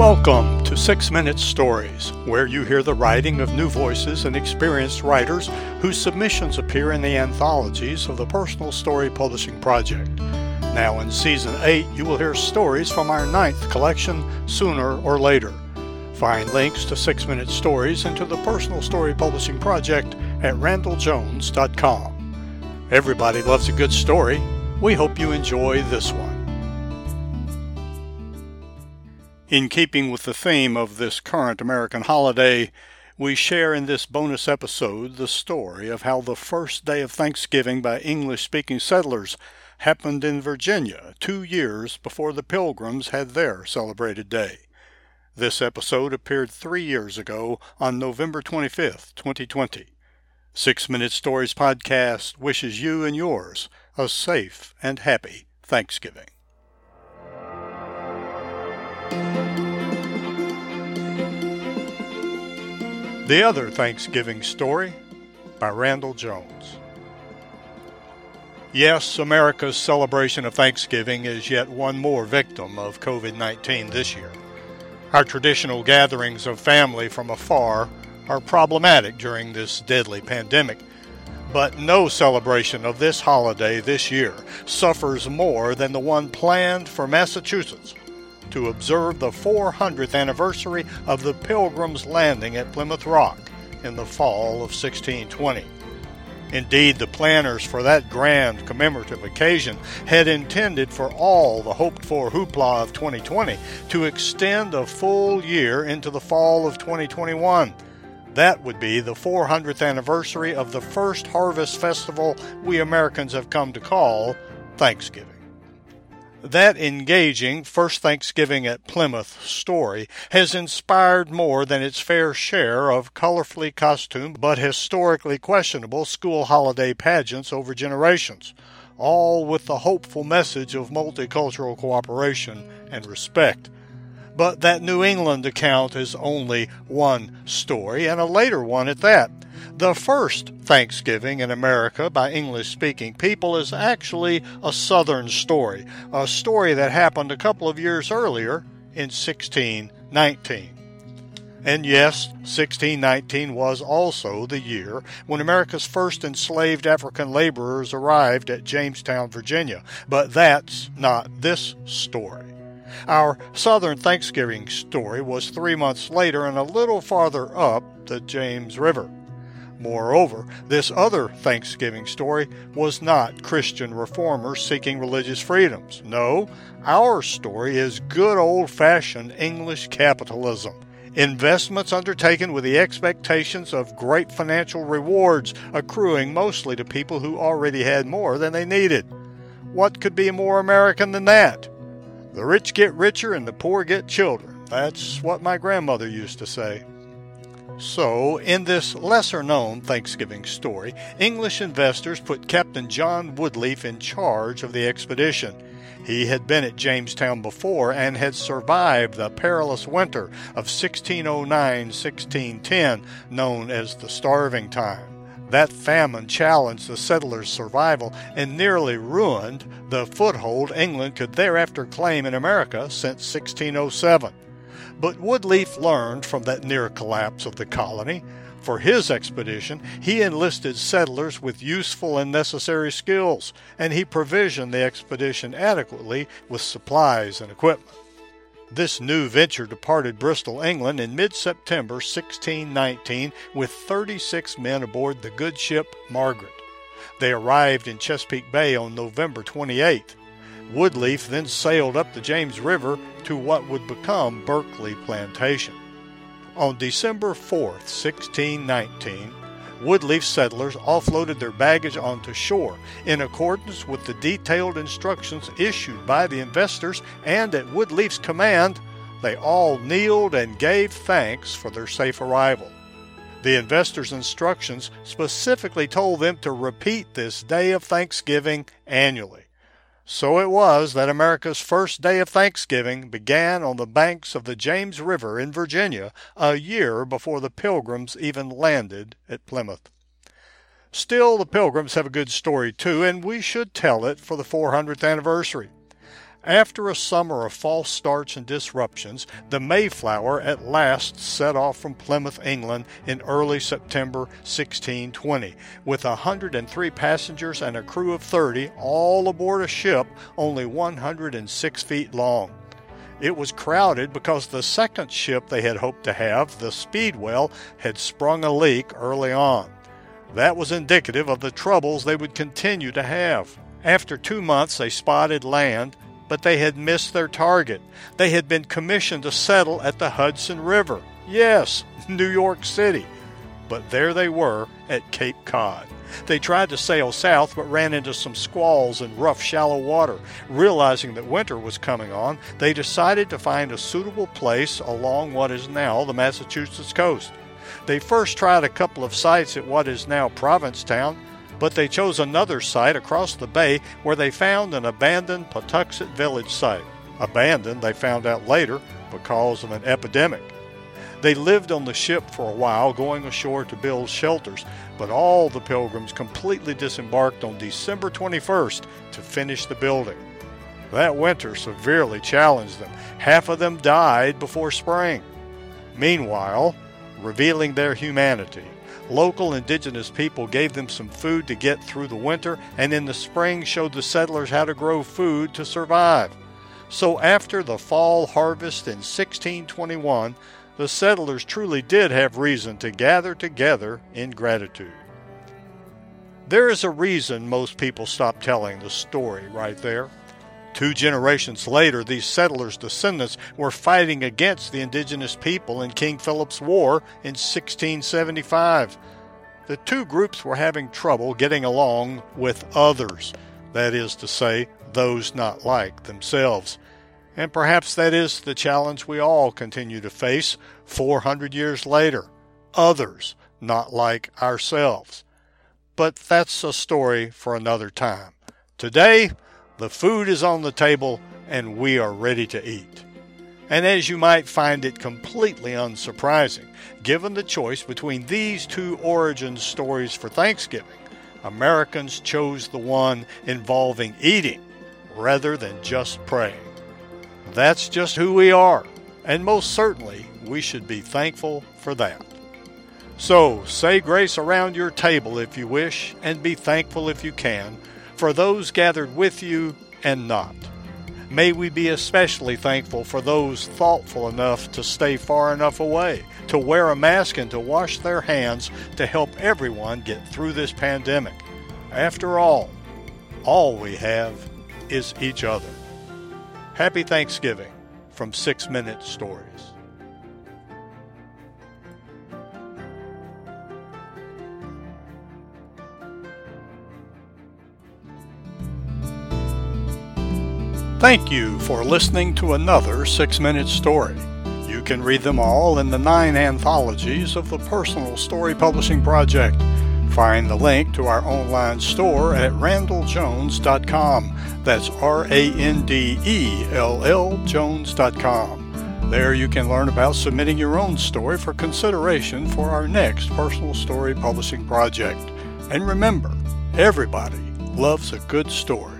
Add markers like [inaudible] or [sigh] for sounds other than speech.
Welcome to Six Minute Stories, where you hear the writing of new voices and experienced writers whose submissions appear in the anthologies of the Personal Story Publishing Project. Now, in Season 8, you will hear stories from our ninth collection, Sooner or Later. Find links to Six Minute Stories and to the Personal Story Publishing Project at randelljones.com. Everybody loves a good story. We hope you enjoy this one. In keeping with the theme of this current American holiday, we share in this bonus episode the story of how the first day of Thanksgiving by English speaking settlers happened in Virginia two years before the Pilgrims had their celebrated day. This episode appeared three years ago on November 25th, 2020. Six Minute Stories Podcast wishes you and yours a safe and happy Thanksgiving. The Other Thanksgiving Story by Randell Jones. Yes, America's celebration of Thanksgiving is yet one more victim of COVID 19 this year. Our traditional gatherings of family from afar are problematic during this deadly pandemic, but no celebration of this holiday this year suffers more than the one planned for Massachusetts to observe the 400th anniversary of the Pilgrims' landing at Plymouth Rock in the fall of 1620. Indeed, the planners for that grand commemorative occasion had intended for all the hoped for hoopla of 2020 to extend a full year into the fall of 2021. That would be the 400th anniversary of the first harvest festival we Americans have come to call Thanksgiving. That engaging First Thanksgiving at Plymouth story has inspired more than its fair share of colorfully costumed but historically questionable school holiday pageants over generations, all with the hopeful message of multicultural cooperation and respect. But that New England account is only one story, and a later one at that. The first Thanksgiving in America by English speaking people is actually a Southern story, a story that happened a couple of years earlier in 1619. And yes, 1619 was also the year when America's first enslaved African laborers arrived at Jamestown, Virginia. But that's not this story. Our Southern Thanksgiving story was three months later and a little farther up the James River. Moreover, this other Thanksgiving story was not Christian reformers seeking religious freedoms. No, our story is good old fashioned English capitalism. Investments undertaken with the expectations of great financial rewards accruing mostly to people who already had more than they needed. What could be more American than that? The rich get richer and the poor get children. That's what my grandmother used to say. So, in this lesser known Thanksgiving story, English investors put Captain John Woodleaf in charge of the expedition. He had been at Jamestown before and had survived the perilous winter of 1609 1610, known as the Starving Time. That famine challenged the settlers' survival and nearly ruined the foothold England could thereafter claim in America since 1607. But Woodleaf learned from that near collapse of the colony. For his expedition, he enlisted settlers with useful and necessary skills, and he provisioned the expedition adequately with supplies and equipment. This new venture departed Bristol, England in mid September 1619 with 36 men aboard the good ship Margaret. They arrived in Chesapeake Bay on November 28th. Woodleaf then sailed up the James River to what would become Berkeley Plantation. On December 4, 1619, Woodleaf settlers offloaded their baggage onto shore in accordance with the detailed instructions issued by the investors, and at Woodleaf's command, they all kneeled and gave thanks for their safe arrival. The investors' instructions specifically told them to repeat this day of thanksgiving annually. So it was that America's first day of Thanksgiving began on the banks of the James River in Virginia a year before the Pilgrims even landed at Plymouth. Still, the Pilgrims have a good story too, and we should tell it for the 400th anniversary. After a summer of false starts and disruptions, the Mayflower at last set off from Plymouth, England in early September 1620, with 103 passengers and a crew of 30, all aboard a ship only 106 feet long. It was crowded because the second ship they had hoped to have, the Speedwell, had sprung a leak early on. That was indicative of the troubles they would continue to have. After two months, they spotted land but they had missed their target. They had been commissioned to settle at the Hudson River. Yes, [laughs] New York City. But there they were at Cape Cod. They tried to sail south but ran into some squalls and rough, shallow water. Realizing that winter was coming on, they decided to find a suitable place along what is now the Massachusetts coast. They first tried a couple of sites at what is now Provincetown, but they chose another site across the bay where they found an abandoned Patuxet village site. Abandoned, they found out later, because of an epidemic. They lived on the ship for a while, going ashore to build shelters, but all the pilgrims completely disembarked on December 21st to finish the building. That winter severely challenged them. Half of them died before spring. Meanwhile, revealing their humanity, Local indigenous people gave them some food to get through the winter, and in the spring showed the settlers how to grow food to survive. So after the fall harvest in 1621, the settlers truly did have reason to gather together in gratitude. There is a reason most people stop telling the story right there. Two generations later, these settlers' descendants were fighting against the indigenous people in King Philip's War in 1675. The two groups were having trouble getting along with others, that is to say, those not like themselves. And perhaps that is the challenge we all continue to face 400 years later others not like ourselves. But that's a story for another time. Today, the food is on the table and we are ready to eat. And as you might find it completely unsurprising, given the choice between these two origin stories for Thanksgiving, Americans chose the one involving eating rather than just praying. That's just who we are, and most certainly we should be thankful for that. So, say grace around your table if you wish, and be thankful if you can for those gathered with you and not. May we be especially thankful for those thoughtful enough to stay far enough away, to wear a mask, and to wash their hands to help everyone get through this pandemic. After all, all we have is each other. Happy Thanksgiving from Six Minute Stories. Thank you for listening to another Six Minute Story. You can read them all in the nine anthologies of the Personal Story Publishing Project. Find the link to our online store at randelljones.com. That's R A N D E L L Jones.com. There you can learn about submitting your own story for consideration for our next Personal Story Publishing Project. And remember, everybody loves a good story.